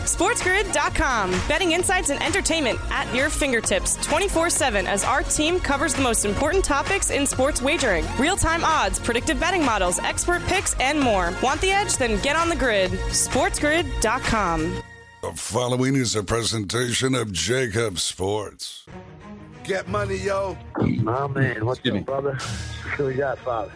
SportsGrid.com. Betting insights and entertainment at your fingertips 24 7 as our team covers the most important topics in sports wagering real time odds, predictive betting models, expert picks, and more. Want the edge? Then get on the grid. SportsGrid.com. The following is a presentation of Jacob Sports. Get money, yo. My man, what's Excuse up, me. brother? Philly Godfather.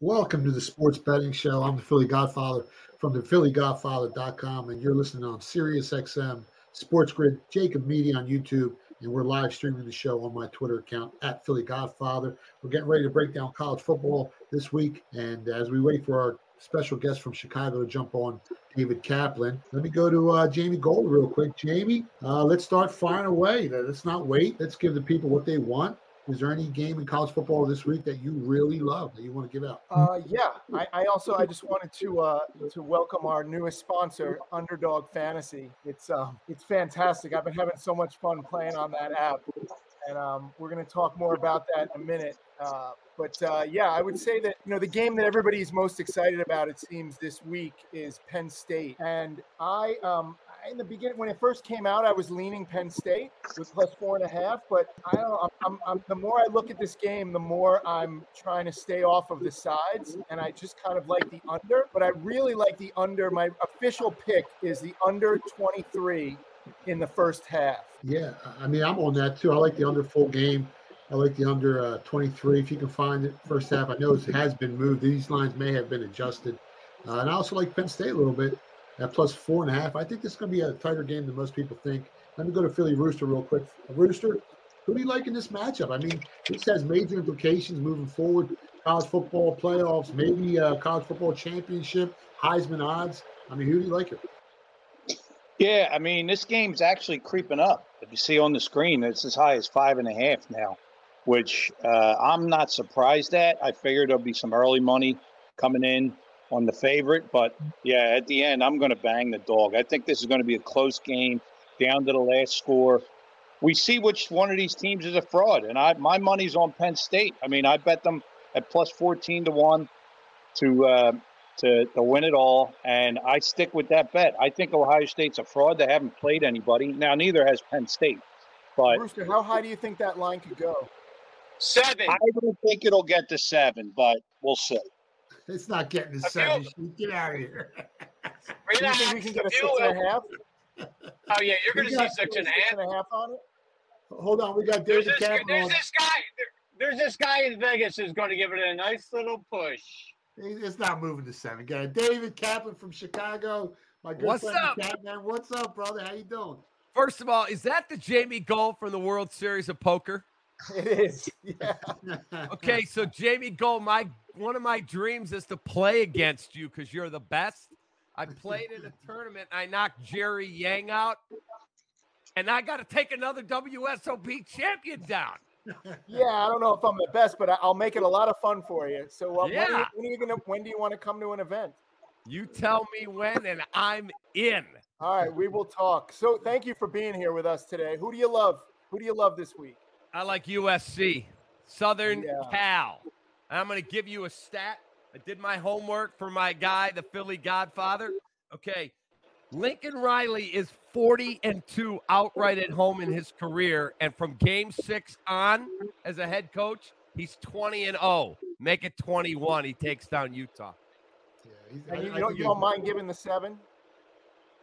Welcome to the Sports Betting Show. I'm the Philly Godfather from the PhillyGodfather.com, and you're listening on Sirius XM, Sports Grid, Jacob Media on YouTube, and we're live streaming the show on my Twitter account at Philly Godfather. We're getting ready to break down college football this week, and as we wait for our special guest from Chicago to jump on, David Kaplan, let me go to uh, Jamie Gold real quick. Jamie, uh, let's start firing away. Let's not wait. Let's give the people what they want. Is there any game in college football this week that you really love that you want to give out? Uh, yeah, I, I also I just wanted to uh, to welcome our newest sponsor, Underdog Fantasy. It's um, it's fantastic. I've been having so much fun playing on that app, and um, we're going to talk more about that in a minute. Uh, but uh, yeah, I would say that you know the game that everybody's most excited about, it seems this week, is Penn State, and I um, in the beginning when it first came out, I was leaning Penn State with plus four and a half. But I don't. I'm, I'm, the more I look at this game, the more I'm trying to stay off of the sides, and I just kind of like the under. But I really like the under. My official pick is the under 23 in the first half. Yeah, I mean, I'm on that too. I like the under full game. I like the under uh, 23 if you can find it first half. I know it has been moved. These lines may have been adjusted. Uh, and I also like Penn State a little bit at plus four and a half. I think this is going to be a tighter game than most people think. Let me go to Philly Rooster real quick. Rooster, who do you like in this matchup? I mean, this has major implications moving forward. College football playoffs, maybe uh, college football championship, Heisman odds. I mean, who do you like here? Yeah, I mean, this game's actually creeping up. If you see on the screen, it's as high as five and a half now, which uh, I'm not surprised at. I figured there'll be some early money coming in on the favorite, but yeah, at the end, I'm going to bang the dog. I think this is going to be a close game, down to the last score. We see which one of these teams is a fraud, and I my money's on Penn State. I mean, I bet them at plus 14 to one to uh, to, to win it all. And I stick with that bet. I think Ohio State's a fraud. They haven't played anybody. Now, neither has Penn State. But Rooster, how high do you think that line could go? Seven. I don't think it'll get to seven, but we'll see. It's not getting to seven. Get out of here. Do you think we can get a six and a half? Oh yeah, you're going to see got six and a Six half. and a half on it? Hold on, we got There's David this, Kaplan there's on. this guy. there- there's this guy in Vegas who's going to give it a nice little push. It's not moving to seven. Got it. David Kaplan from Chicago. My good What's friend up? Kaplan. What's up, brother? How you doing? First of all, is that the Jamie Gold from the World Series of Poker? It is. Yeah. Okay, so Jamie Gold, my one of my dreams is to play against you because you're the best. I played in a tournament. I knocked Jerry Yang out, and I got to take another WSOP champion down. Yeah, I don't know if I'm the best, but I'll make it a lot of fun for you. So, uh, when, are you, Yeah. when are you gonna? When do you want to come to an event? You tell me when, and I'm in. All right, we will talk. So, thank you for being here with us today. Who do you love? Who do you love this week? I like USC, Southern Yeah. Cal. And I'm going to give you a stat. I did my homework for my guy, the Philly Godfather. Okay. Lincoln Riley is 40 and 2 outright at home in his career. And from game six on as a head coach, he's 20 and 0. Make it 21. He takes down Utah. And you, you don't, you don't mind giving the seven?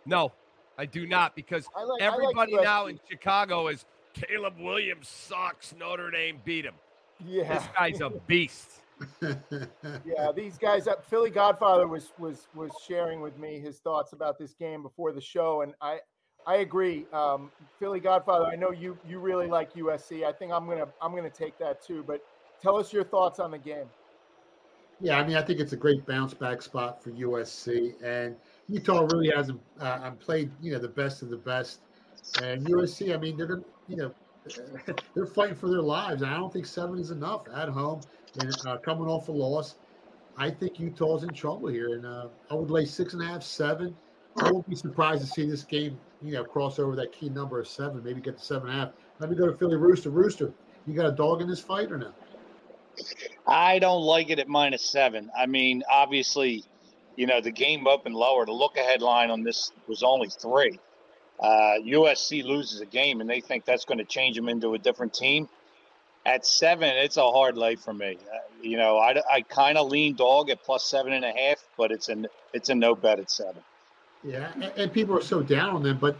No, I do not because I like- I like everybody now in Chicago is Caleb Williams sucks. Notre Dame beat him. Yeah. This guy's a beast. yeah, these guys. Uh, Philly Godfather was was was sharing with me his thoughts about this game before the show, and I I agree. Um, Philly Godfather, I know you you really like USC. I think I'm gonna I'm gonna take that too. But tell us your thoughts on the game. Yeah, I mean, I think it's a great bounce back spot for USC, and Utah really hasn't uh, played you know the best of the best, and USC. I mean, they're gonna you know they're fighting for their lives, I don't think seven is enough at home and uh, coming off a loss. I think Utah's in trouble here, and uh, I would lay six and a half, seven. I won't be surprised to see this game, you know, cross over that key number of seven, maybe get to seven and a half. Let me go to Philly Rooster. Rooster, you got a dog in this fight or no? I don't like it at minus seven. I mean, obviously, you know, the game up and lower. The look ahead line on this was only three. Uh, USC loses a game and they think that's going to change them into a different team. At seven, it's a hard lay for me. Uh, you know, I, I kind of lean dog at plus seven and a half, but it's a it's a no bet at seven. Yeah, and, and, people are so down on them. But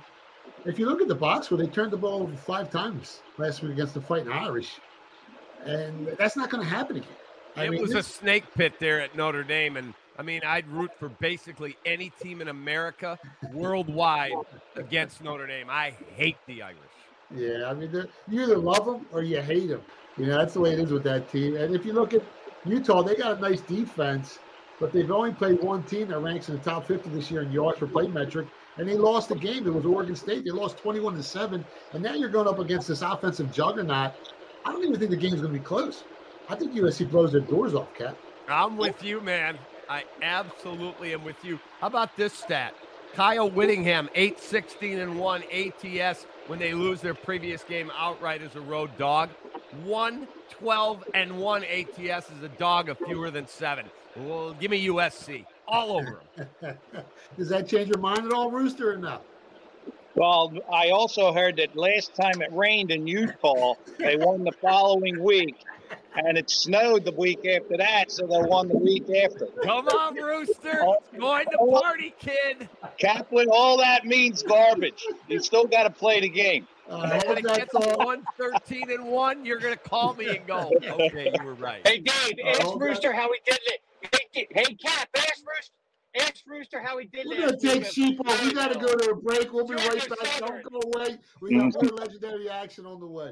if you look at the box where they turned the ball over five times last week against the Fighting Irish, and that's not going to happen again. I it mean, was this... a snake pit there at Notre Dame, and I mean, I'd root for basically any team in America, worldwide, against Notre Dame. I hate the Irish. Yeah, I mean, you either love them or you hate them. You know, that's the way it is with that team. And if you look at Utah, they got a nice defense but they've only played one team that ranks in the top 50 this year in yards per play metric, and they lost the game. It was Oregon State. They lost 21 to 7. And now you're going up against this offensive juggernaut. I don't even think the game's going to be close. I think USC blows their doors off, Cap. I'm with you, man. I absolutely am with you. How about this stat? Kyle Whittingham, 8 16 and 1 ATS when they lose their previous game outright as a road dog. 1 12 and 1 ATS is a dog of fewer than seven. Well, give me USC all over them. Does that change your mind at all, Rooster, or not? Well, I also heard that last time it rained in Utah, they won the following week, and it snowed the week after that, so they won the week after. Come on, Rooster. Join the party, kid. Kaplan, all that means garbage. You still got to play the game. Uh, when it gets one thirteen and one, you're gonna call me and go, okay, you were right. Hey Dave, ask uh, Rooster how he did it. Hey, hey Cap, ask Rooster. Ask Rooster how he did it. We're gonna take sheep off. We gotta go to a break. We'll be right back. Don't go away. We got more legendary action on the way.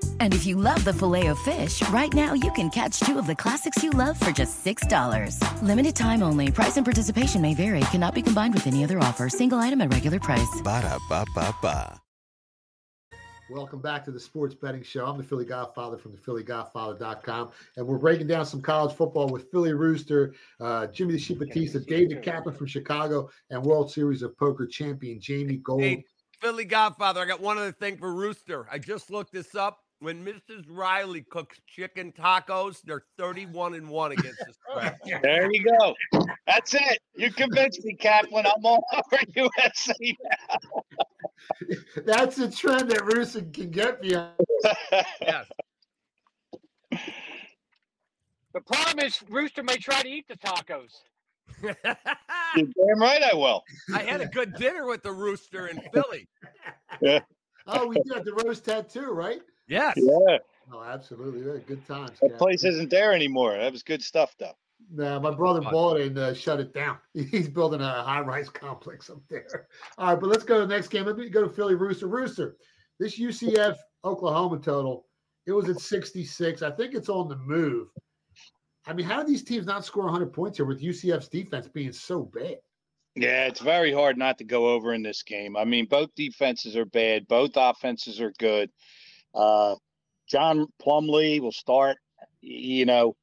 And if you love the filet of fish, right now you can catch two of the classics you love for just $6. Limited time only. Price and participation may vary. Cannot be combined with any other offer. Single item at regular price. Ba da ba ba ba. Welcome back to the Sports Betting Show. I'm the Philly Godfather from the PhillyGodfather.com, and we're breaking down some college football with Philly Rooster, uh, Jimmy the Sheep Batista, David Kaplan from Chicago, and World Series of Poker champion Jamie Gold. Hey, Philly Godfather, I got one other thing for Rooster. I just looked this up. When Mrs. Riley cooks chicken tacos, they're 31 and 1 against the spread. there you go. That's it. You convinced me, Kaplan. I'm all over USC now. That's a trend that Rooster can get me on. yes. The problem is Rooster may try to eat the tacos. You're damn right I will. I had a good dinner with the rooster in Philly. Yeah. Oh, we got the rose tattoo, right? Yes. Yeah. Oh, absolutely. Yeah, good times. That Cap. place isn't there anymore. That was good stuff, though. Nah, my brother bought it and uh, shut it down. He's building a high-rise complex up there. All right, but let's go to the next game. Let me go to Philly Rooster. Rooster, this UCF Oklahoma total, it was at 66. I think it's on the move. I mean, how do these teams not score 100 points here with UCF's defense being so bad? Yeah, it's very hard not to go over in this game. I mean, both defenses are bad, both offenses are good. Uh, John Plumlee will start. You know,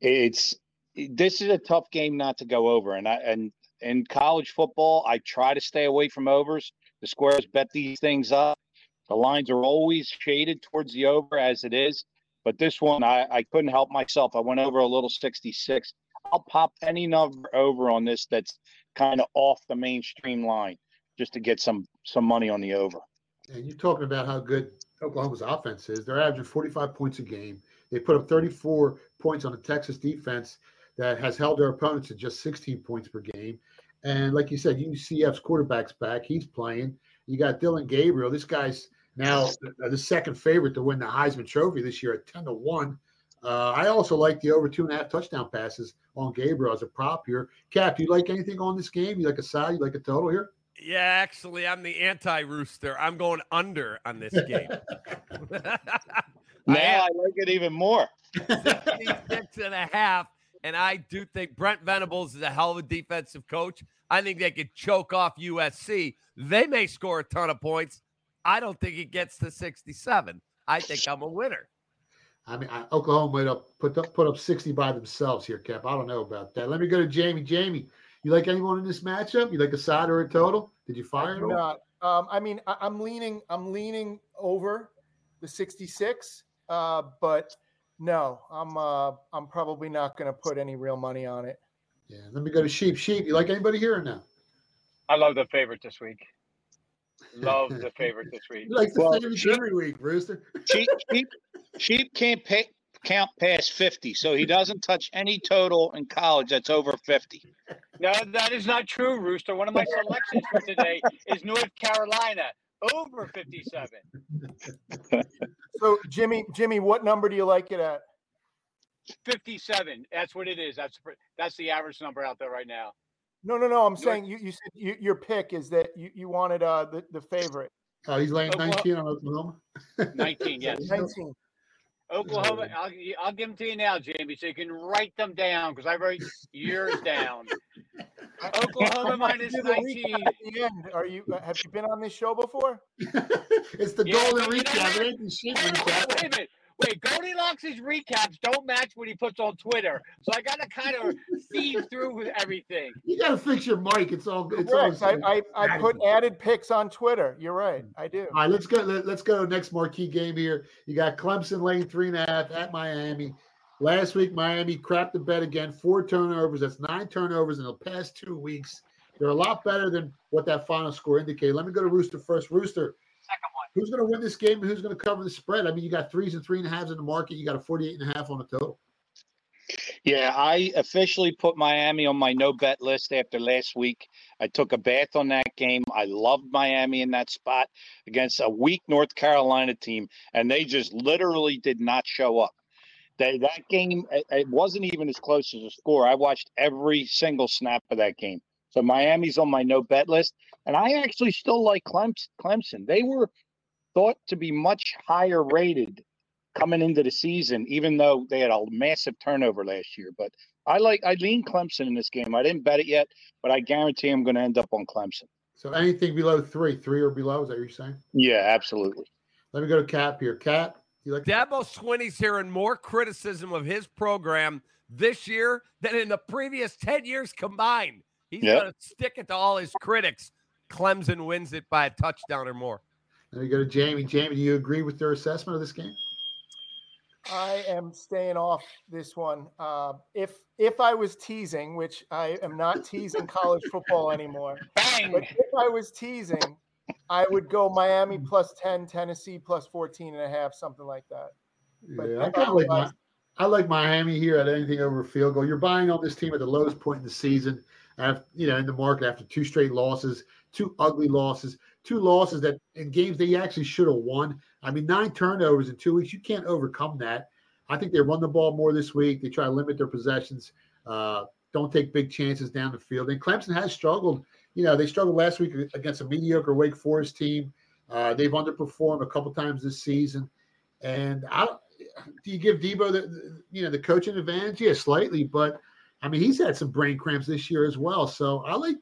it's this is a tough game not to go over, and I and in college football, I try to stay away from overs. The squares bet these things up. The lines are always shaded towards the over as it is, but this one I, I couldn't help myself. I went over a little 66. I'll pop any number over on this that's kind of off the mainstream line just to get some some money on the over. And you're talking about how good Oklahoma's offense is. They're averaging 45 points a game. They put up 34 points on the Texas defense that has held their opponents to just 16 points per game. And like you said, UCF's quarterback's back. He's playing. You got Dillon Gabriel. This guy's now the, the second favorite to win the Heisman Trophy this year at 10 to 1. Uh, I also like the over two and a half touchdown passes on Gabriel as a prop here. Cap, do you like anything on this game? You like a side? You like a total here? Yeah, actually, I'm the anti-rooster. I'm going under on this game. Now I like it even more. 66 and a half. And I do think Brent Venables is a hell of a defensive coach. I think they could choke off USC. They may score a ton of points. I don't think it gets to 67. I think I'm a winner. I mean, I, Oklahoma might have put up put up 60 by themselves here, Cap. I don't know about that. Let me go to Jamie. Jamie, you like anyone in this matchup? You like a side or a total? Did you fire it? all? Not. Um, I mean, I, I'm leaning. I'm leaning over the 66, uh, but no, I'm. Uh, I'm probably not going to put any real money on it. Yeah. Let me go to Sheep. Sheep, you like anybody here or no? I love the favorite this week. Love the favorite this week. Like the Well, favorite every week, Rooster. Sheep, sheep, sheep can't pay, count past 50, so he doesn't touch any total in college that's over 50. No, that is not true, Rooster. One of my selections for today is North Carolina over 57. So, Jimmy, Jimmy, what number do you like it at? 57. That's what it is. That's that's the average number out there right now. No, no, no. I'm saying you. You said you, your pick is that you, you wanted uh the, the favorite. Oh, he's laying Oklahoma- 19 on Oklahoma. 19, yes. 19. Oklahoma, I'll, I'll give them to you now, Jamie, so you can write them down because I wrote yours down. Oklahoma minus Do 19. At the end, are you? uh, Have you been on this show before? it's the Yeah, golden but you recap. It ain't the sheep Wait a minute. Wait, Goldilocks' recaps don't match what he puts on Twitter. So I got to kind of feed through with everything. You got to fix your mic. It's all. It's Correct. all. I, I, I put added picks on Twitter. You're right. I do. All right, let's go. Let, us go to the next marquee game here. You got Clemson laying three and a half at Miami. Last week, Miami crapped the bet again. Four turnovers. That's nine turnovers in the past two weeks. They're a lot better than what that final score indicated. Let me go to Rooster first. Rooster, Second one. Who's going to win this game and who's going to cover the spread? I mean, you got threes and three and a halves in the market. You got a 48 and a half on the total. Yeah, I officially put Miami on my no bet list after last week. I took a bath on that game. I loved Miami in that spot against a weak North Carolina team, and they just literally did not show up. They, that game, it, wasn't even as close as a score. I watched every single snap of that game. So Miami's on my no bet list, and I actually still like Clemson. Clemson. They were thought to be much higher rated coming into the season, even though they had a massive turnover last year. But I like I lean Clemson in this game. I didn't bet it yet, but I guarantee I'm going to end up on Clemson. So anything below three, three or below, is that what you're saying? Yeah, absolutely. Let me go to Cap here. Cap, you like Dabo Swinney's hearing more criticism of his program this year than in the previous 10 years combined. He's Yep. going to stick it to all his critics. Clemson wins it by a touchdown or more. Let me go to Jamie. Jamie, do you agree with their assessment of this game? I am staying off this one. Uh, if if I was teasing, which I am not teasing college football anymore, Bang! but if I was teasing, I would go Miami plus 10, Tennessee plus 14 and a half, something like that. But Yeah, I kind of like my, I like Miami here at anything over a field goal. You're buying on this team at the lowest point in the season, after, you know, in the market after two straight losses, two ugly losses, two losses that in games they actually should have won. I mean, nine turnovers in two weeks, you can't overcome that. I think they run the ball more this week. They try to limit their possessions. Uh, don't take big chances down the field. And Clemson has struggled. You know, they struggled last week against a mediocre Wake Forest team. Uh, they've underperformed a couple times this season. And I do you give Dabo the, the you know the coaching advantage? Yeah, slightly, but I mean he's had some brain cramps this year as well. So I like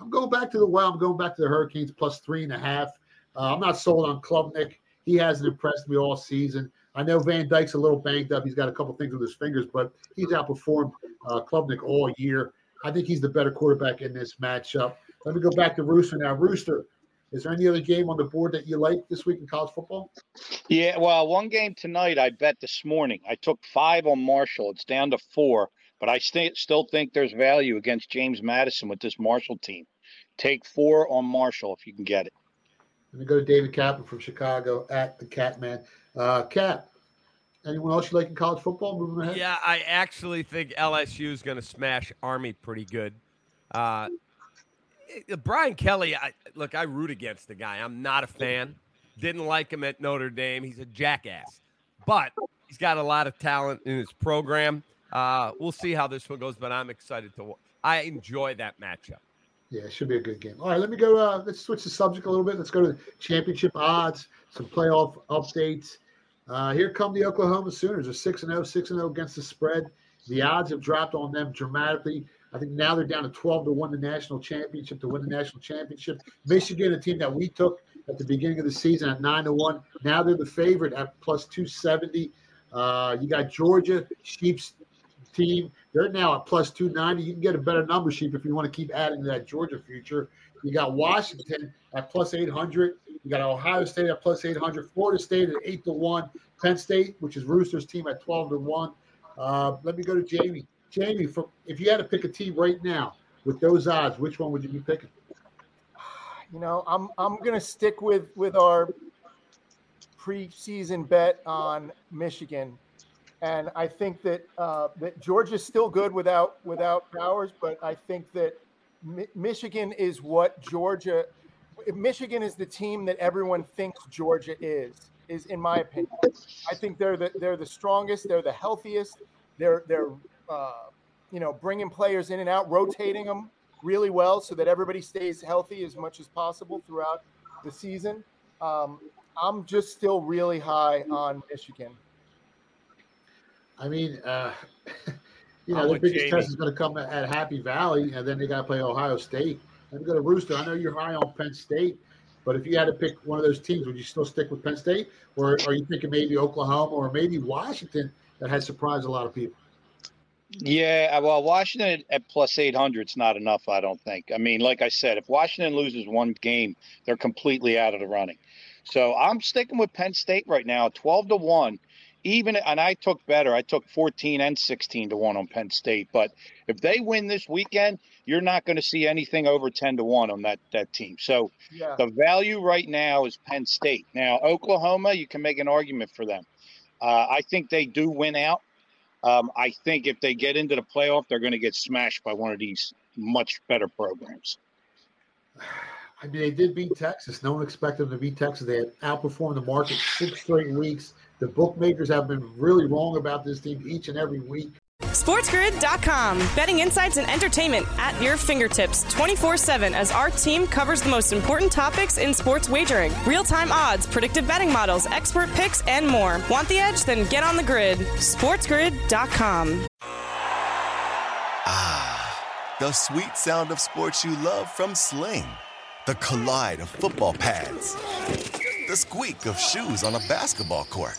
am going back to the well. I'm going back to the Hurricanes plus three and a half. Uh, I'm not sold on Klubnik. He hasn't impressed me all season. I know Van Dyke's a little banged up. He's got a couple things with his fingers, but he's outperformed uh, Klubnik all year. I think he's the better quarterback in this matchup. Let me go back to Rooster now. Rooster, is there any other game on the board that you like this week in college football? Yeah, well, one game tonight I bet this morning. I took five on Marshall. It's down to four, but I st- still think there's value against James Madison with this Marshall team. Take four on Marshall if you can get it. Let me go to David Kaplan from Chicago at the Catman. Uh, Cat, anyone else you like in college football? Moving ahead. Yeah, I actually think LSU is going to smash Army pretty good. Uh, Brian Kelly, I, look, I root against the guy. I'm not a fan. Didn't like him at Notre Dame. He's a jackass, but he's got a lot of talent in his program. Uh, we'll see how this one goes, but I'm excited to. I enjoy that matchup. Yeah, it should be a good game. All right, let me go. Uh, let's switch the subject a little bit. Let's go to the championship odds, some playoff updates. Uh, here come the Oklahoma Sooners. They're 6 0, 6 0 against the spread. The odds have dropped on them dramatically. I think now they're down to 12 to win the national championship, to win the national championship. Michigan, a team that we took at the beginning of the season at 9 to 1. Now they're the favorite at plus 270. Uh, you got Georgia, Sheep's team. They're now at plus 290. You can get a better number, Sheep, if you want to keep adding to that Georgia future. You got Washington at plus 800. You got Ohio State at plus 800. Florida State at 8 to 1. Penn State, which is Rooster's team, at 12 to 1. Uh, let me go to Jamie. Jamie, for, if you had to pick a team right now with those odds, which one would you be picking? You know, I'm I'm gonna stick with with our preseason bet on Michigan, and I think that uh, that Georgia's still good without without Bowers, but I think that Mi- Michigan is what Georgia. Michigan is the team that everyone thinks Georgia is. Is in my opinion. I think they're the they're the strongest. They're the healthiest. They're they're uh, you know, bringing players in and out, rotating them really well so that everybody stays healthy as much as possible throughout the season. Um, I'm just still really high on Michigan. I mean, uh, you know, the biggest Jamie. test is going to come at Happy Valley, and then they got to play Ohio State. And go to Rooster. I know you're high on Penn State, but if you had to pick one of those teams, would you still stick with Penn State, or are you thinking maybe Oklahoma or maybe Washington that has surprised a lot of people? Yeah, uh, well, Washington at plus 800 is not enough, I don't think. I mean, like I said, if Washington loses one game, they're completely out of the running. So I'm sticking with Penn State right now, 12 to 1. Even and I took better. I took 14 and 16 to 1 on Penn State, but if they win this weekend, you're not going to see anything over 10 to 1 on that that team. So yeah. the value right now is Penn State. Now, Oklahoma, you can make an argument for them. Uh, I think they do win out um, I think if they get into the playoff, they're going to get smashed by one of these much better programs. I mean, they did beat Texas. No one expected them to beat Texas. They had outperformed the market six straight weeks. The bookmakers have been really wrong about this team each and every week. SportsGrid.com. Betting insights and entertainment at your fingertips 24 7 as our team covers the most important topics in sports wagering real time odds, predictive betting models, expert picks, and more. Want the edge? Then get on the grid. SportsGrid.com. Ah, the sweet sound of sports you love from Sling. The collide of football pads, the squeak of shoes on a basketball court,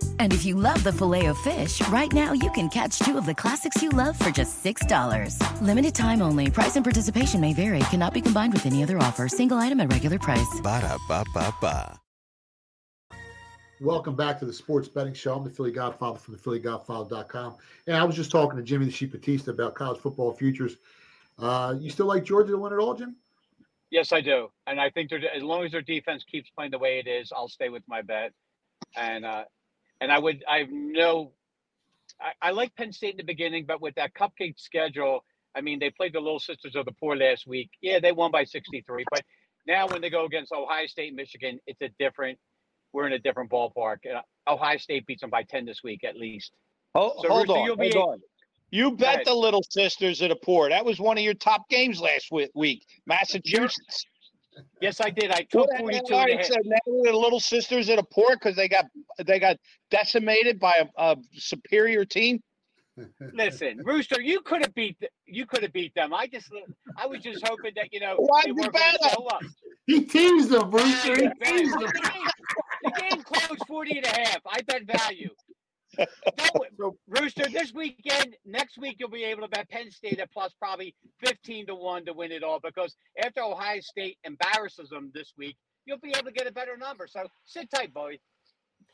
And if you love the filet of fish, right now you can catch two of the classics you love for just $6. Limited time only. Price and participation may vary. Cannot be combined with any other offer. Single item at regular price. Ba da ba ba ba. Welcome back to the Sports Betting Show. I'm the Philly Godfather from the PhillyGodfather.com. And I was just talking to Jimmy the Sheep Batista about college football futures. Uh, you still like Georgia to win it all, Jim? Yes, I do, and I think they're as long as their defense keeps playing the way it is, I'll stay with my bet. And uh, and I would I have no, I, I like Penn State in the beginning, but with that cupcake schedule, I mean they played the Little Sisters of the Poor last week. Yeah, they won by 63, but now when they go against Ohio State, Michigan, it's a different. We're in a different ballpark. Uh, Ohio State beats them by 10 this week at least. Hold, So, hold Rooster, on, you'll hold on. You bet the Little Sisters of the Poor. That was one of your top games last week, Massachusetts. Yes, I did. I took Well, 42 all and a half. so now the Little Sisters of the Poor because they got they got decimated by a, a superior team. Listen, Rooster, you could have beat th- you could have beat them. I just I was just hoping that you know Why'd they you weren't bet going to 'em? show up. He teased them, Brewster. He teased the, them. the game closed 40 and a half. I bet value. No, Rooster, this weekend, next week you'll be able to bet Penn State at plus probably 15 to 1 to win it all because after Ohio State embarrasses them this week, you'll be able to get a better number. So sit tight, boy.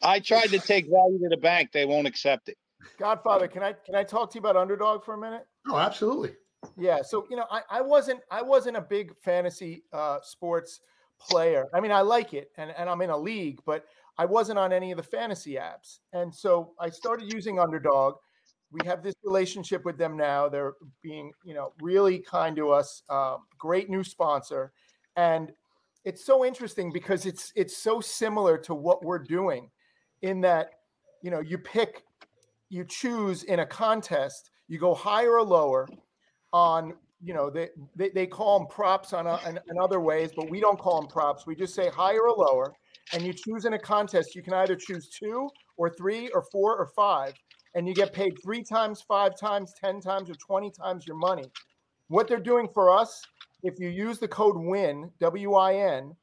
I tried to take value to the bank; they won't accept it. Godfather, can I can I talk to you about underdog for a minute? Oh, absolutely. Yeah, so you know, I, I wasn't I wasn't a big fantasy uh, sports player. I mean, I like it, and and I'm in a league, but I wasn't on any of the fantasy apps. And so I started using Underdog. We have this relationship with them now. They're being you know really kind to us. Uh, great new sponsor, and it's so interesting because it's it's so similar to what we're doing, in that you know you pick you choose in a contest you go higher or lower on you know they they, they call them props on, a, in, in other ways but we don't call them props. We just say higher or lower and you choose in a contest. You can either choose two or three or four or five and you get paid three times five times ten times or 20 times your money. What they're doing for us if you use the code win w-i-n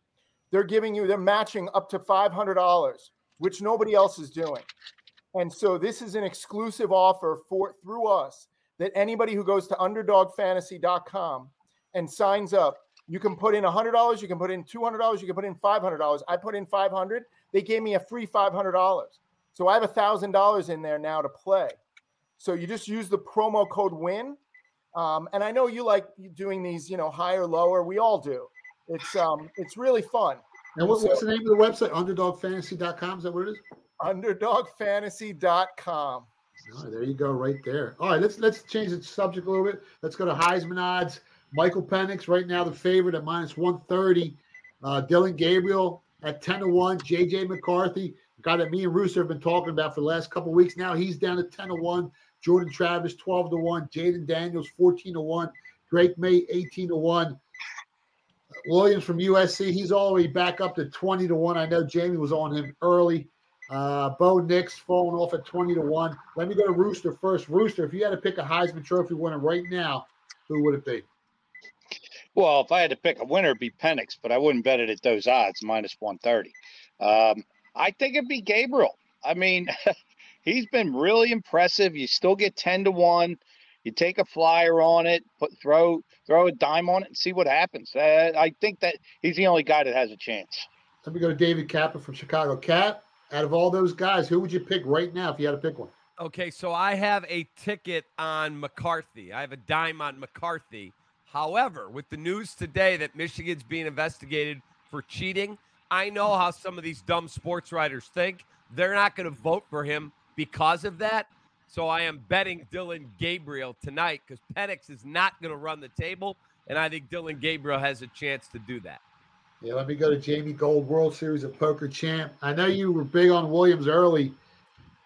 they're giving you they're matching up to $500 which nobody else is doing. And so this is an exclusive offer for through us that anybody who goes to underdogfantasy.com and signs up, you can put in $100, you can put in $200, you can put in $500. I put in 500. They gave me a free $500. So I have $1,000 in there now to play. So you just use the promo code WIN. Um, and I know you like doing these, you know, higher, lower. We all do. It's um, it's really fun. And what, what's the name of the website? Underdogfantasy.com. Is that what it is? Underdogfantasy.com. Right, there you go, right there. All right, let's let's change the subject a little bit. Let's go to Heisman odds. Michael Penix right now the favorite at minus one thirty. Uh, Dillon Gabriel at ten to one. JJ McCarthy, guy that me and Rooster have been talking about for the last couple weeks now. He's down to ten to one. Jordan Travis twelve to one. Jayden Daniels fourteen to one. Drake Maye eighteen to one. Williams from USC, he's all the way back up to 20 to 1. I know Jamie was on him early. Uh, Bo Nix falling off at 20 to 1. Let me go to Rooster first. Rooster, if you had to pick a Heisman Trophy winner right now, who would it be? Well, if I had to pick a winner, it'd be Penix, but I wouldn't bet it at those odds, minus 130. Um, I think it'd be Gabriel. I mean, he's been really impressive. You still get 10 to 1. You take a flyer on it, put throw throw a dime on it, and see what happens. Uh, I think that he's the only guy that has a chance. Let me go to David Kappa from Chicago. Cap, out of all those guys, who would you pick right now if you had to pick one? Okay, so I have a ticket on McCarthy. I have a dime on McCarthy. However, with the news today that Michigan's being investigated for cheating, I know how some of these dumb sports writers think. They're not going to vote for him because of that. So I am betting Dillon Gabriel tonight because Penix is not going to run the table, and I think Dillon Gabriel has a chance to do that. Yeah, let me go to Jamie Gold, World Series of Poker champ. I know you were big on Williams early.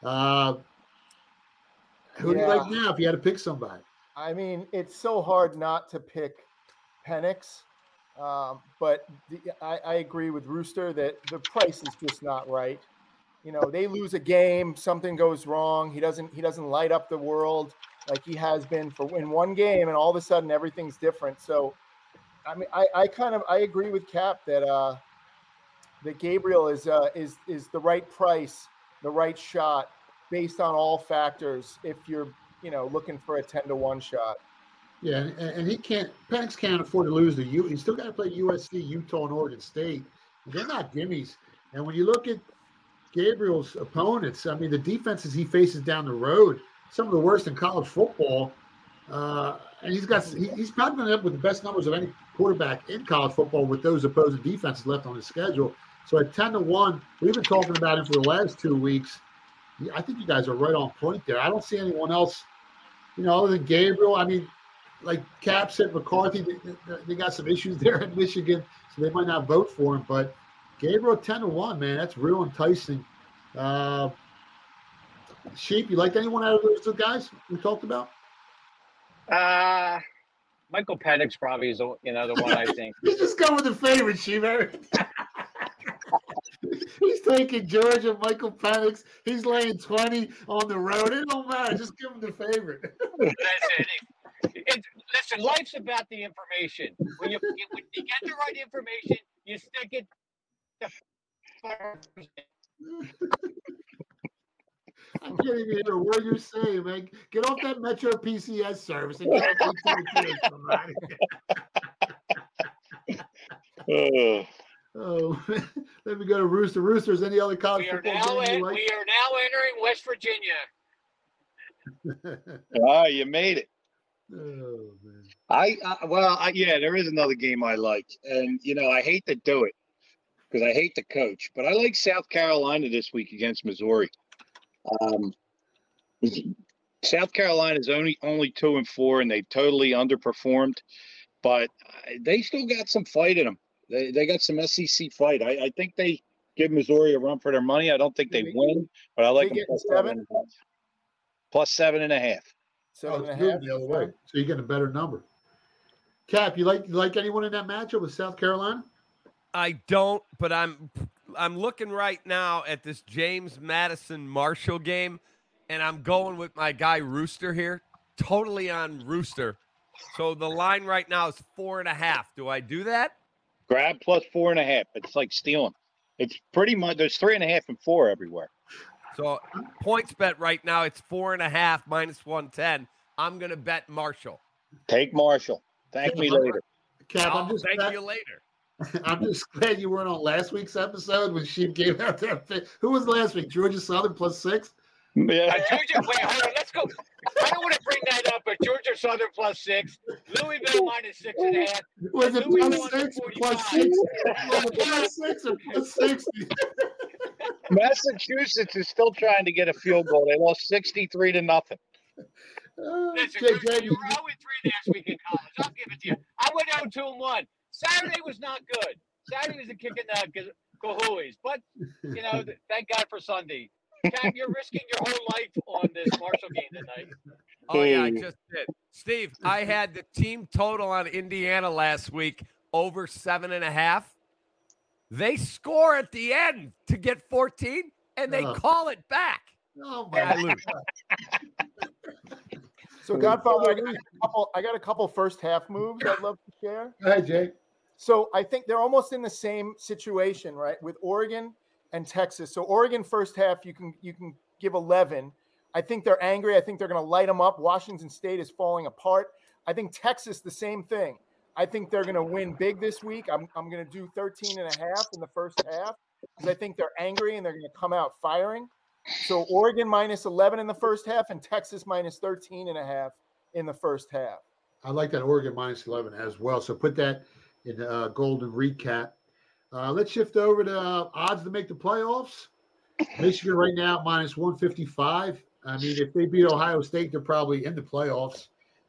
Uh, who do you like now if you had to pick somebody? I mean, it's so hard not to pick Penix. Um, but the, I, I agree with Rooster that the price is just not right. You know, they lose a game, something goes wrong. He doesn't he doesn't light up the world like he has been for in one game, and all of a sudden everything's different. So, I mean, I, I kind of I agree with Cap that uh, that Gabriel is uh, is is the right price, the right shot based on all factors. If you're you know looking for a ten to one shot. Yeah, and, and he can't. Penix can't afford to lose the U. He's still got to play USC, Utah, and Oregon State. They're not gimmies. And when you look at Gabriel's opponents, I mean, the defenses he faces down the road, some of the worst in college football. Uh, and he's got he, he's probably end up with the best numbers of any quarterback in college football with those opposing defenses left on his schedule. So at ten to one, we've been talking about him for the last two weeks. I think you guys are right on point there. I don't see anyone else, you know, other than Gabriel. I mean, like Cap said, McCarthy, they, they got some issues there in Michigan, so they might not vote for him. But Gabriel ten to one, man, that's real enticing. Uh, Sheep, you like anyone out of those two guys we talked about? Uh Michael Penix probably is know the one I think. He's just going with the favorite, Sheep. He's taking Georgia, Michael Penix. He's laying 20 on the road. It don't matter. Just give him the favorite. That's it. It, listen, life's about the information. When you, you when you get the right information, you stick it. I can't even hear a word you're saying, man. Get off that Metro PCS service and get off the Oh, let me go to Rooster. Roosters, any other college We are football now game in, you like? we are now entering West Virginia. Ah, you made it. Oh, man. I, I well, I, yeah, there is another game I like, and you know I hate to do it because I hate the coach, but I like South Carolina this week against Missouri. Um, South Carolina's only only two and four, and they totally underperformed, but uh, they still got some fight in them. They they got some SEC fight. I, I think they give Missouri a run for their money. I don't think they win, but I like them getting plus seven? seven and a half. Plus seven and a half. Seven Oh, it's and a half. the other way. So you're getting a better number. Cap, you like you like anyone in that matchup with South Carolina? I don't, but I'm I'm looking right now at this James Madison Marshall game, and I'm going with my guy Rooster here. Totally on Rooster. So the line right now is four and a half. Do I do that? Grab plus four and a half. It's like stealing. It's pretty much there's three and a half and four everywhere. So PointsBet right now it's four and a half minus one ten. I'm gonna bet Marshall. Take Marshall. Thank me later. Cap, I'm I'll just thank glad, you later. I'm just glad you weren't on last week's episode when she gave out that. fi- Who was last week? Georgia Southern plus six. Yeah. Uh, Georgia, wait, hold on, let's go. I don't want to bring that up, but Georgia Southern plus six, Louisville minus six and a half. Was it Louisville six or plus six? plus Six or plus sixty? Massachusetts is still trying to get a field goal. They lost 63 to nothing. Uh, Listen, Jay, you, Jay, you were 0 3 last week in college. I'll give it to you. I went 0 2 and 1. Saturday was not good. Saturday was a kick in the g- But, you know, thank God for Sunday. Cap, you're risking your whole life on this Marshall game tonight. Oh yeah, I just did. Steve, I had the team total on Indiana last week over seven and a half. They score at the end to get 14, and they Oh. call it back. oh my! lose. So Godfather, I got a couple. I got a couple first half moves I'd love to share. Go ahead, Jay. So I think they're almost in the same situation, right, with Oregon and Texas. So Oregon first half, you can you can give 11. I think they're angry. I think they're going to light them up. Washington State is falling apart. I think Texas the same thing. I think they're going to win big this week. I'm I'm going to do 13 and a half in the first half because I think they're angry and they're going to come out firing. So Oregon minus 11 in the first half and Texas minus 13 and a half in the first half. I like that Oregon minus 11 as well. So put that in uh, golden recap. Uh, let's shift over to uh, odds to make the playoffs. Michigan right now minus 155. I mean, if they beat Ohio State, they're probably in the playoffs.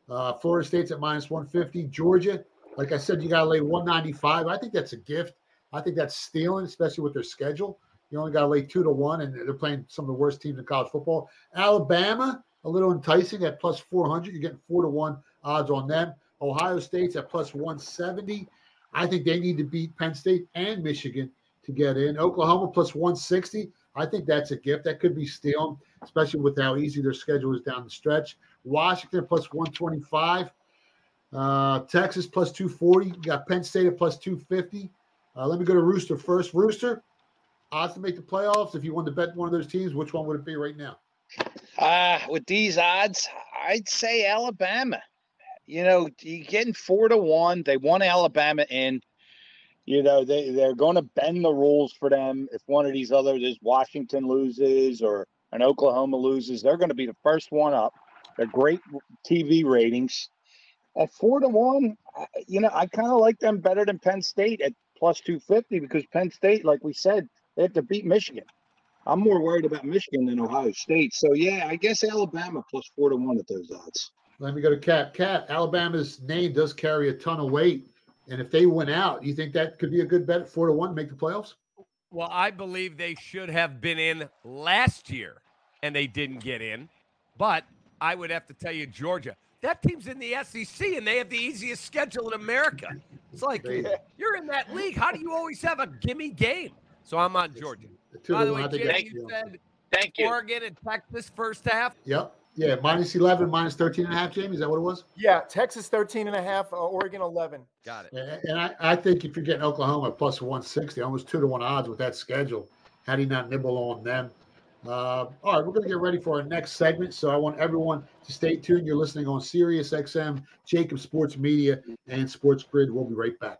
Uh, Florida State's at minus 150. Georgia, like I said, you got to lay 195. I think that's a gift. I think that's stealing, especially with their schedule. You only got to lay two to one, and they're playing some of the worst teams in college football. Alabama, a little enticing at plus 400. You're getting four to one odds on them. Ohio State's at plus 170. I think they need to beat Penn State and Michigan to get in. Oklahoma plus 160. I think that's a gift. That could be stealing, especially with how easy their schedule is down the stretch. Washington plus 125. Uh, Texas plus 240. You got Penn State at plus 250. Uh, let me go to Rooster first. Rooster, odds to make the playoffs. If you want to bet one of those teams, which one would it be right now? Uh, with these odds, I'd say Alabama. You know, you're getting four to one. They want Alabama in. You know, they, they're going to bend the rules for them. If one of these others is Washington loses or an Oklahoma loses, they're going to be the first one up. They're great TV ratings. At four to one, you know, I kind of like them better than Penn State at plus 250 because Penn State, like we said, they have to beat Michigan. I'm more worried about Michigan than Ohio State. So, yeah, I guess Alabama plus four to one at those odds. Let me go to Cap. Cap, Alabama's name does carry a ton of weight. And if they win out, you think that could be a good bet at four to one to make the playoffs? Well, I believe they should have been in last year and they didn't get in. But I would have to tell you, Georgia, that team's in the SEC and they have the easiest schedule in America. It's like you're in that league. How do you always have a gimme game? So I'm on Georgia. By the way, Jim, you said Thank you. Oregon and Texas first half. Yep. Yeah, minus 11, minus 13 and a half, Jamie. Is that what it was? Yeah, Texas 13 and a half, uh, Oregon 11. Got it. And, and I, I think if you're getting Oklahoma plus 160, almost two to one odds with that schedule, how do you not nibble on them? Uh, all right, we're going to get ready for our next segment. So I want everyone to stay tuned. You're listening on Sirius XM, JAKIB Sports Media, and Sports Grid. We'll be right back.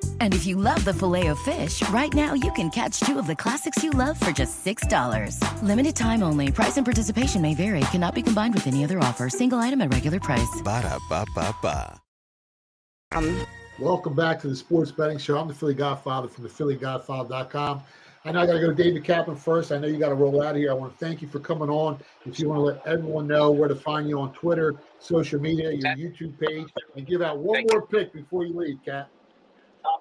And if you love the filet of fish, right now you can catch two of the classics you love for just $6. Limited time only. Price and participation may vary. Cannot be combined with any other offer. Single item at regular price. Ba da ba ba ba. Um, Welcome back to the Sports Betting Show. I'm the Philly Godfather from the PhillyGodfather.com. I know I got to go to David Kaplan first. I know you got to roll out of here. I want to thank you for coming on. If you want to let everyone know where to find you on Twitter, social media, your YouTube page, and give out one more pick before you leave, Cap.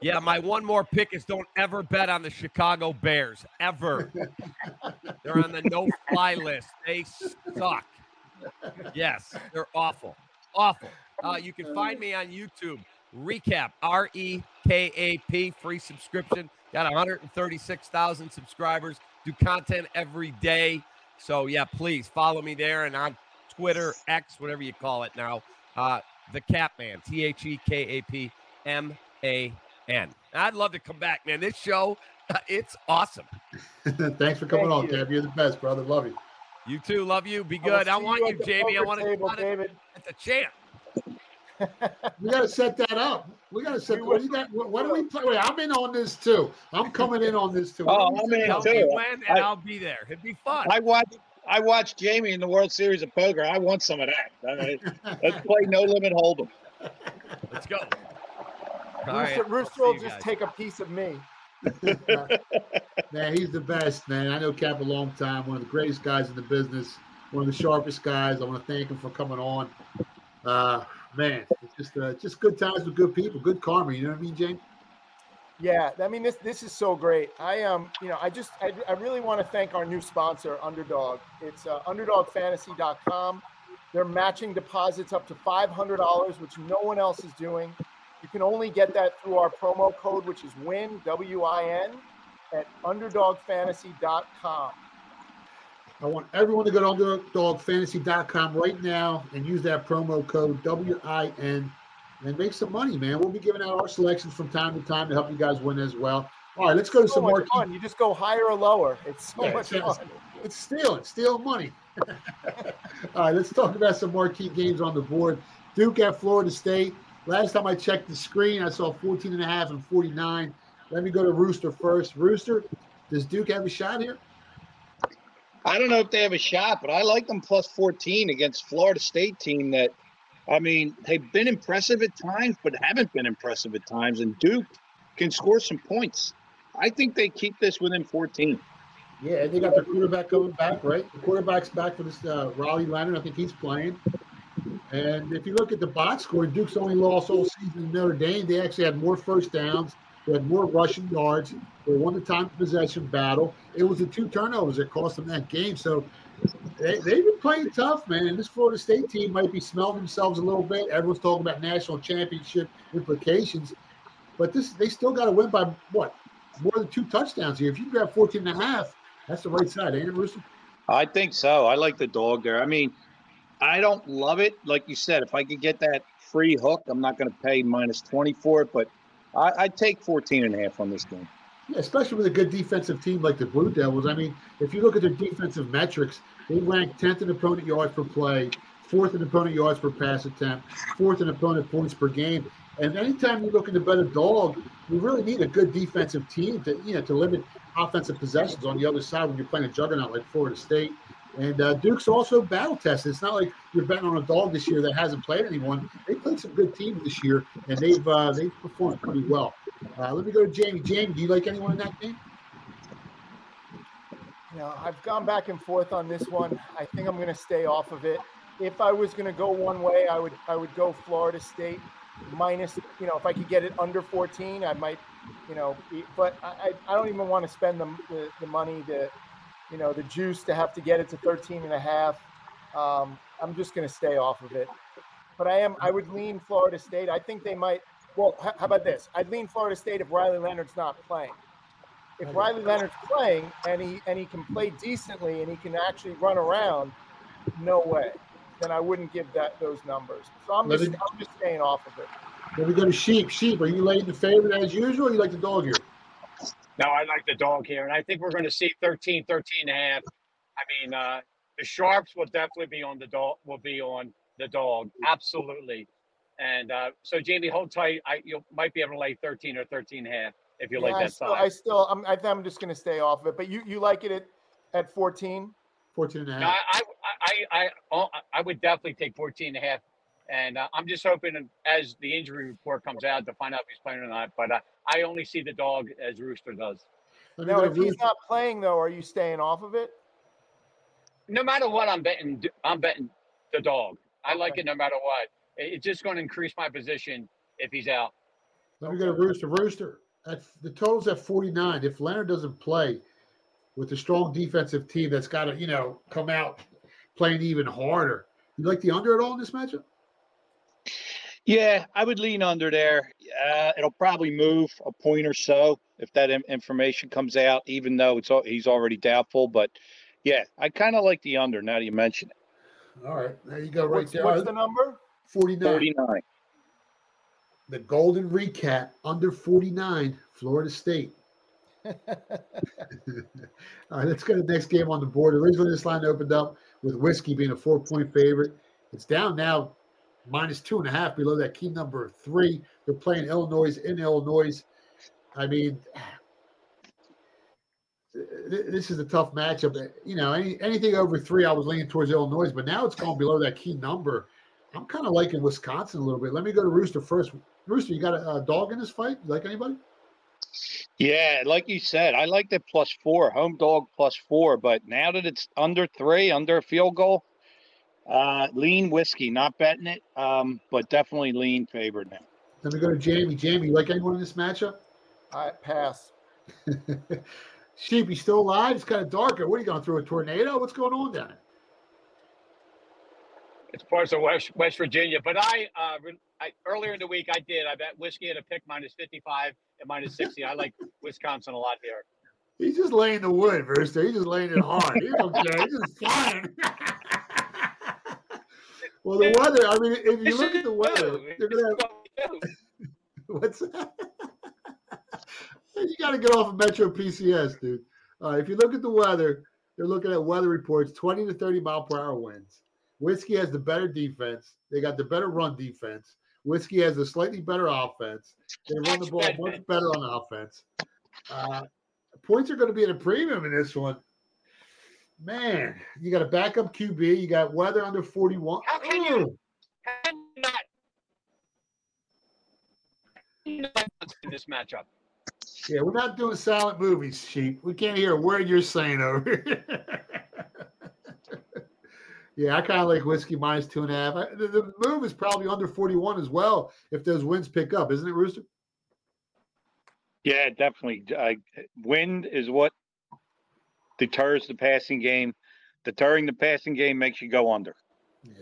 Yeah, my one more pick is don't ever bet on the Chicago Bears. Ever. they're on the no fly list. They suck. Yes, they're awful. Awful. Uh, you can find me on YouTube. Recap, R E K A P, free subscription. Got 136,000 subscribers. Do content every day. So, yeah, please follow me there and on Twitter, X, whatever you call it now. Uh, the Cap Man, T H E K A P M A N. I'd love to come back, man. This show, it's awesome. Thanks for coming on, Cap. You're the best, brother. Love you. You too. Love you. Be good. I see want you you, Jamie. I want to table, come David. at the champ. We got to set that up. We got to set. What do you got? What, what do we play? Wait, I'm in on this too. I'm coming in on this too. Oh, What do we I'm in set Tell up? me too. when, and I- I'll be there. It'd be fun. I watched I watched Jamie in the World Series of Poker. I want some of that. I mean, let's play No Limit Hold'em. Let's go. All Rooster, right, I'll Rooster will just guys. take a piece of me. Man, he's the best, man. I know Cap a long time. One of the greatest guys in the business. One of the sharpest guys. I want to thank him for coming on. Uh, man, it's just uh, just good times with good people, good karma. You know what I mean, James? Yeah, I mean this this is so great. I um, you know, I just I, I really want to thank our new sponsor, Underdog. It's uh, underdogfantasy.com. They're matching deposits up to $500, which no one else is doing. You can only get that through our promo code, which is WIN, W I N, at underdogfantasy.com. I want everyone to go to underdogfantasy.com right now and use that promo code WIN and make some money, man. We'll be giving out our selections from time to time to help you guys win as well. All right, let's go to So some more. fun. You just go higher or lower. It's so Yeah, much it's- fun. It's stealing, stealing money. All right, let's talk about some marquee games on the board. Duke at Florida State. Last time I checked the screen, I saw 14 and a half and 49. Let me go to Rooster first. Rooster, does Duke have a shot here? I don't know if they have a shot, but I like them plus 14 against Florida State team that, I mean, they've been impressive at times, but haven't been impressive at times. And Duke can score some points. I think they keep this within 14. Yeah, they got their quarterback coming back, right? The quarterback's back for this uh, Riley Leonard. I think he's playing. And if you look at the box score, Duke's only lost all season in Notre Dame. They actually had more first downs. They had more rushing yards. They won the time possession battle. It was the two turnovers that cost them that game. So they, they've been playing tough, man. And this Florida State team might be smelling themselves a little bit. Everyone's talking about national championship implications. But this they still got to win by what? More than two touchdowns here. If you grab 14 and a half, that's the right side, ain't it, Rooster? I think so. I like the dog there. I mean, I don't love it. Like you said, if I could get that free hook, I'm not going to pay minus 20 for it, but I, I'd take 14 and a half on this game. Yeah, especially with a good defensive team like the Blue Devils. I mean, if you look at their defensive metrics, they rank 10th in opponent yards per play, fourth in opponent yards per pass attempt, fourth in opponent points per game. And anytime you're looking to bet a dog, you really need a good defensive team to you know to limit offensive possessions on the other side when you're playing a juggernaut like Florida State. And uh, Duke's also battle tested. It's not like you're betting on a dog this year that hasn't played anyone. They played some good teams this year, and they've uh, they've performed pretty well. Uh, let me go to Jamie. Jamie, do you like anyone in that game? You know, I've gone back and forth on this one. I think I'm going to stay off of it. If I was going to go one way, I would I would go Florida State minus. You know, if I could get it under 14, I might. You know, but I I don't even want to spend the, the the money to, you know, the juice to have to get it to 13 and a half. Um, I'm just going to stay off of it. But I am. I would lean Florida State. I think they might. Well, h- how about this? I'd lean Florida State if Riley Leonard's not playing if Riley Leonard's playing and he and he can play decently and he can actually run around, no way. Then I wouldn't give that those numbers. So I'm just I'm just staying off of it. Let me go to Sheep. Sheep, are you laying the favorite as usual or you like the dog here? No, I like the dog here, and I think we're going to see 13, 13 and a half. I mean, uh, the sharps will definitely be on the dog. Will be on the dog, absolutely. And uh, so, Jamie, hold tight. I you might be able to lay 13 or 13 and a half if you Yeah, like I that still, side. I still I'm I think I'm just gonna stay off of it. But you you like it at at 14? 14 and a No, half. I, I, I, I, oh, I would definitely take 14 and a half. And uh, I'm just hoping as the injury report comes out to find out if he's playing or not. But uh, I only see the dog as Rooster does. Let Now if he's not playing though, are you staying off of it? No matter what, I'm betting. I'm betting the dog. I like Okay. it no matter what. It's just going to increase my position if he's out. Let me go to Rooster. Rooster, at, the total's at 49. If Leonard doesn't play with a strong defensive team that's got to, you know, come out playing even harder, you like the under at all in this matchup? Yeah, I would lean under there. Uh, it'll probably move a point or so if that information comes out, even though it's he's already doubtful. But yeah, I kind of like the under now that you mention it. All right. There you go, right What's, there. what's the number? 49. 39. The golden recap under 49, Florida State. All right, let's go to the next game on the board. Originally, this line opened up with Whiskey being a four point favorite. It's down now, minus two and a half below that key number three. They're playing Illinois in Illinois. I mean, this is a tough matchup. You know, any, anything over three, I was leaning towards Illinois, but now it's going below that key number. I'm kind of liking Wisconsin a little bit. Let me go to Rooster first. Rooster, you got a, a dog in this fight? You like anybody? Yeah, like you said, I like that plus four, home dog plus four. But now that it's under three, under a field goal, uh, lean whiskey, not betting it, um, but definitely lean favorite now. Let me go to Jamie. Jamie, you like anyone in this matchup? I pass. Sheep, you still alive? It's kind of darker. What are you going through a tornado? What's going on down there? It's parts of West West Virginia. But I, uh, I earlier in the week I did. I bet whiskey at a pick minus fifty five and minus sixty. I like Wisconsin a lot here. He's just laying the wood, Rooster. He's just laying it hard. He's don't care. He's just flying. well, the weather. I mean, if you look at the weather, they're gonna have. What's that? you got to get off of Metro PCS, dude. Uh, if you look at the weather, they're looking at weather reports 20 to 30 mile per hour winds. Whiskey has the better defense. They got the better run defense. Whiskey has a slightly better offense. They run the ball much better on offense. Uh, points are going to be at a premium in this one. Man, you got a backup QB. You got weather under 41. How can you, how can you not in this matchup? Yeah, we're not doing silent movies, Sheep. We can't hear a word you're saying over here. yeah, I kind of like whiskey minus two and a half. I, the, the move is probably under 41 as well if those winds pick up, isn't it, Rooster? Yeah, definitely. Uh, wind is what deters the passing game. Deterring the passing game makes you go under. Yeah,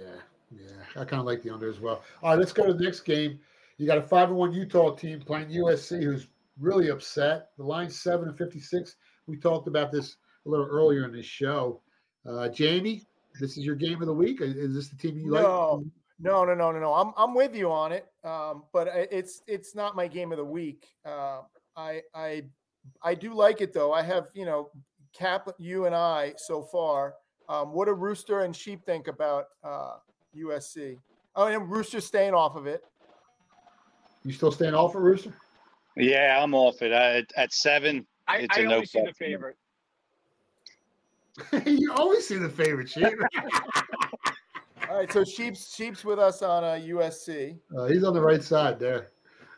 yeah. I kind of like the under as well. All right, let's go to the next game. You got a five and one Utah team playing USC, who's really upset. The line's seven and fifty-six. We talked about this a little earlier in this show. Uh, Jamie, this is your game of the week. Is this the team you like? No, no, no, no, no, no. I'm I'm with you on it, um, but it's it's not my game of the week. Uh, I I I do like it though. I have you know Cap, you and I so far. Um, what do Rooster and Sheep think about uh, USC? Oh, and Rooster staying off of it. You still staying off of Rooster? Yeah, I'm off it. I, at seven, I, it's I a no always see the favorite. you always see the favorite Sheep. All right, so Sheep's Sheep's with us on uh, USC. Uh, he's on the right side there.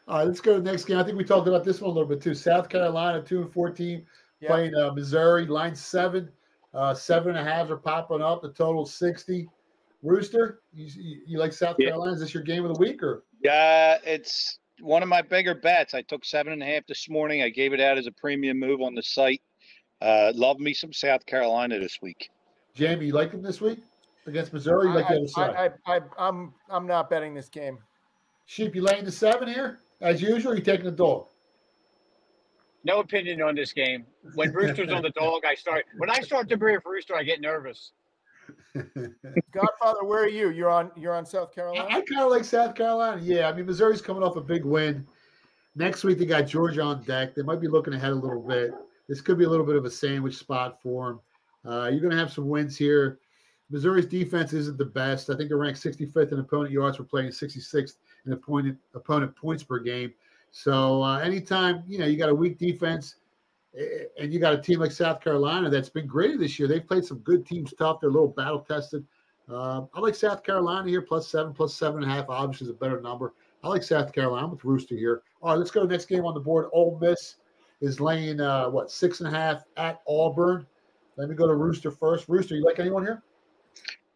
All right, let's go to the next game. I think we talked about this one a little bit too. South Carolina, two and fourteen, Yeah. playing uh, Missouri, line seven. Uh, seven and a halves are popping up. The total sixty. Rooster, you, you, you like South Yeah. Carolina? Is this your game of the week or? Yeah, it's one of my bigger bets. I took seven and a half this morning. I gave it out as a premium move on the site. Uh, love me some South Carolina this week. Jamie, you like them this week against Missouri? You like the other side? I, I, I, I'm I'm not betting this game. Sheep, you laying the seven here as usual? Or you taking the dog? No opinion on this game. When Rooster's on the dog, I start. When I start to breathe for Rooster, I get nervous. Godfather, where are you? You're on you're on South Carolina. I kind of like South Carolina. Yeah, I mean Missouri's coming off a big win. Next week they got Georgia on deck. They might be looking ahead a little bit. This could be a little bit of a sandwich spot for them. Uh, you're going to have some wins here. Missouri's defense isn't the best. I think they're ranked 65th in opponent yards for playing 66th in opponent opponent points per game. So uh, anytime you know you got a weak defense, and you got a team like South Carolina that's been great this year. They've played some good teams tough. They're a little battle tested. Uh, I like South Carolina here, plus seven, plus seven and a half. Obviously, is a better number. I like South Carolina. With Rooster here. All right, let's go to the next game on the board. Ole Miss is laying uh, what six and a half at Auburn. Let me go to Rooster first. Rooster, you like anyone here?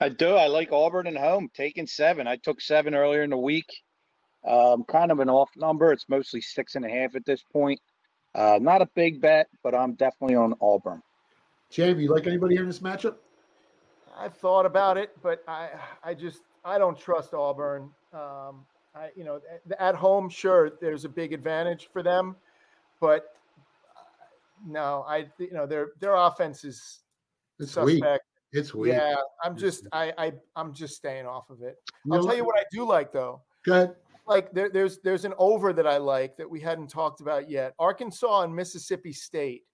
I do. I like Auburn at home, taking seven. I took seven earlier in the week. Um, kind of an off number. It's mostly six and a half at this point. Uh, not a big bet, but I'm definitely on Auburn. Jamie, you like anybody here in this matchup? I thought about it, but I I just I don't trust Auburn. Um, I you know at, at home, sure, there's a big advantage for them, but uh, no, I you know their their offense is It's weak. suspect. It's weak. Yeah, I'm just I I I'm just staying off of it. You I'll know tell you what? what I do like though. Go ahead. Like there, there's there's an over that I like that we hadn't talked about yet. Arkansas and Mississippi State.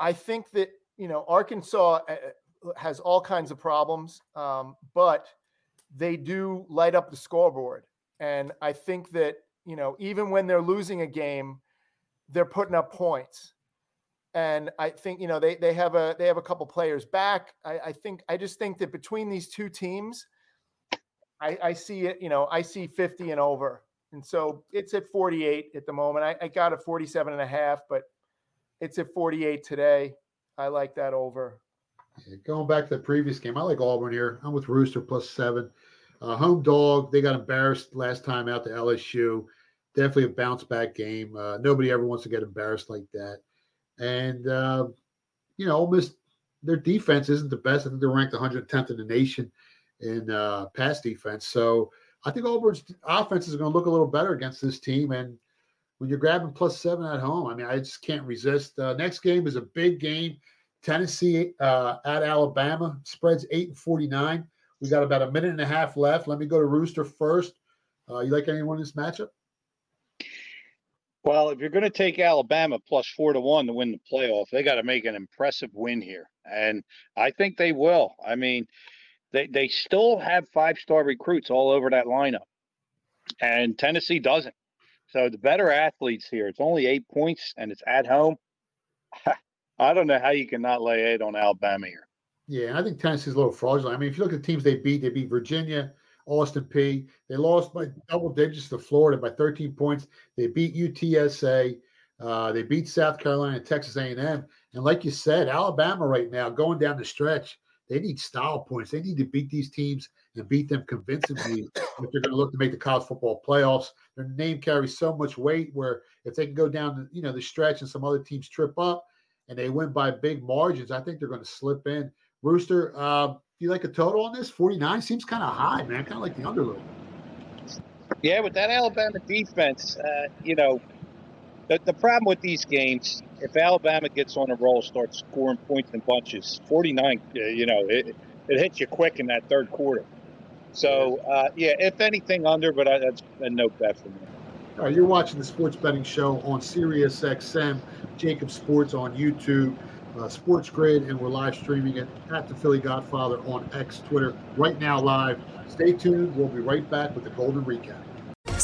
I think that you know Arkansas uh, has all kinds of problems, um, but they do light up the scoreboard, and I think that you know even when they're losing a game, they're putting up points. And I think you know they they have a they have a couple players back. I, I think I just think that between these two teams, I, I see it, you know, I see 50 and over. And so it's at 48 at the moment. I, I got a 47 and a half, but it's at 48 today. I like that over. Yeah, going back to the previous game, I like Auburn here. I'm with Rooster plus seven. Uh, home dog. They got embarrassed last time out to LSU. Definitely a bounce back game. Uh, nobody ever wants to get embarrassed like that. And uh, you know, Ole Miss, their defense isn't the best. I think they're ranked 110th in the nation. In uh, pass defense. So I think Auburn's offense is going to look a little better against this team. And when you're grabbing plus seven at home, I mean, I just can't resist. Uh, next game is a big game. Tennessee uh, at Alabama spreads eight and forty nine. We got about a minute and a half left. Let me go to Rooster first. Uh, you like anyone in this matchup? Well, if you're going to take Alabama plus four to one to win the playoff, they got to make an impressive win here, and I think they will. I mean, they they still have five star recruits all over that lineup, and Tennessee doesn't. So the better athletes here. It's only eight points, and it's at home. I don't know how you cannot lay eight on Alabama here. Yeah, I think Tennessee's a little fraudulent. I mean, if you look at the teams they beat, they beat Virginia, Austin Peay. They lost by double digits to Florida by 13 points. They beat UTSA. Uh, they beat South Carolina, Texas A&M, and like you said, Alabama right now going down the stretch. They need style points. They need to beat these teams and beat them convincingly if they're going to look to make the college football playoffs. Their name carries so much weight. Where if they can go down, you know, the stretch and some other teams trip up and they win by big margins, I think they're going to slip in. Rooster, uh, you like a total on this? 49 seems kind of high, man. Kind of like the under Yeah, with that Alabama defense, uh, you know, the, the problem with these games, if Alabama gets on a roll, starts scoring points in bunches, 49, uh, you know, it, it hits you quick in that third quarter. So, uh, yeah, if anything under, but I, that's a no bet for me. You're watching the Sports Betting Show on Sirius XM, JAKIB Sports on YouTube uh, Sports Grid, and we're live streaming it at the Philly Godfather on X, Twitter, right now live. Stay tuned. We'll be right back with the Golden Recap.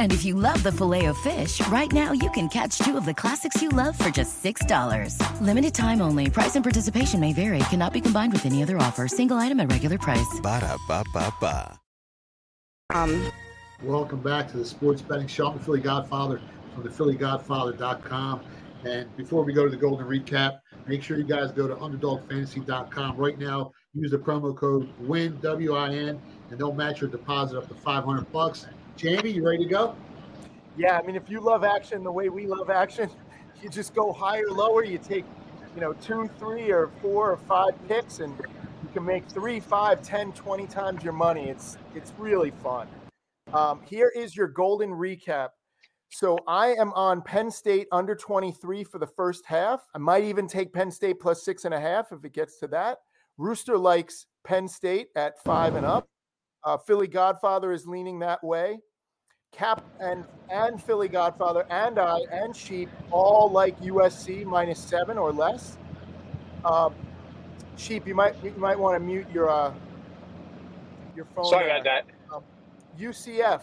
And if you love the filet of fish, right now you can catch two of the classics you love for just $6. Limited time only. Price and participation may vary. Cannot be combined with any other offer. Single item at regular price. Ba da ba ba ba. Um. Welcome back to the Sports Betting Show. I'm the Philly Godfather from the PhillyGodfather.com. And before we go to the Golden Recap, Make sure you guys go to underdogfantasy.com right now. Use the promo code WIN, W I N, and they'll match your deposit up to 500 bucks. Jamie, you ready to go? Yeah, I mean, if you love action the way we love action, you just go higher, lower. You take, you know, two, three, or four or five picks, and you can make three, five, ten, twenty times your money. It's it's really fun. Um, here is your golden recap so I am on Penn State under 23 for the first half. I might even take Penn State plus six and a half if it gets to that. Rooster likes Penn State at five and up. Uh, Philly Godfather is leaning that way. Cap and and Philly Godfather and I and Sheep all like USC minus seven or less. Uh, Sheep, you might you might want to mute your uh, your phone. Sorry about that. Um, UCF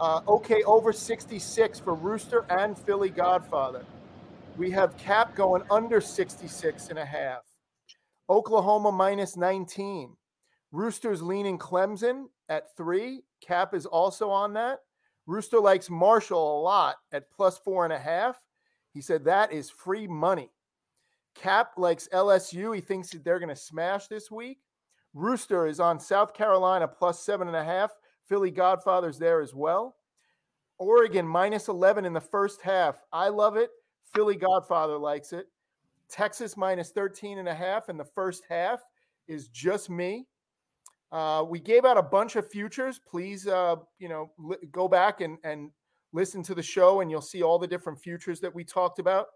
uh, okay, over 66 for Rooster and Philly Godfather. We have Cap going under 66 and a half. Oklahoma minus 19. Rooster's leaning Clemson at three. Cap is also on that. Rooster likes Marshall a lot at plus four and a half. He said that is free money. Cap likes LSU. He thinks that they're going to smash this week. Rooster is on South Carolina plus seven and a half. Philly Godfather's there as well. Oregon minus 11 in the first half. I love it. Philly Godfather likes it. Texas minus 13 and a half in the first half is just me. Uh, we gave out a bunch of futures. Please, uh, you know, li- go back and, and listen to the show, and you'll see all the different futures that we talked about.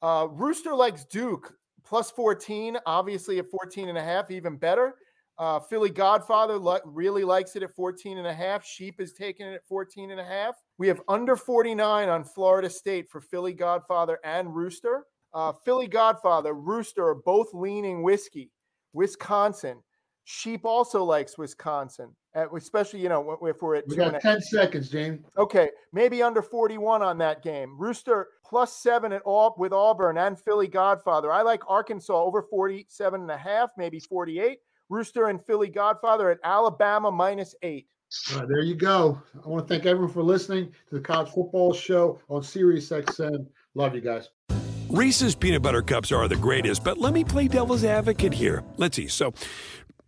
Uh, Rooster likes Duke plus 14, obviously at 14 and a half, even better. Uh, Philly Godfather li- really likes it at 14 and a half. Sheep is taking it at 14 and a half. We have under 49 on Florida State for Philly Godfather and Rooster. Uh, Philly Godfather, Rooster are both leaning whiskey. Wisconsin. Sheep also likes Wisconsin, especially you know if we're at We got a- 10 seconds, Jamie. Okay, maybe under 41 on that game. Rooster plus seven at all with Auburn and Philly Godfather. I like Arkansas over 47 and a half, maybe 48. Rooster and Philly Godfather at Alabama minus eight. All right, there you go. I want to thank everyone for listening to the College Football Show on Sirius XM. Love you guys. Reese's peanut butter cups are the greatest, but let me play devil's advocate here. Let's see. So,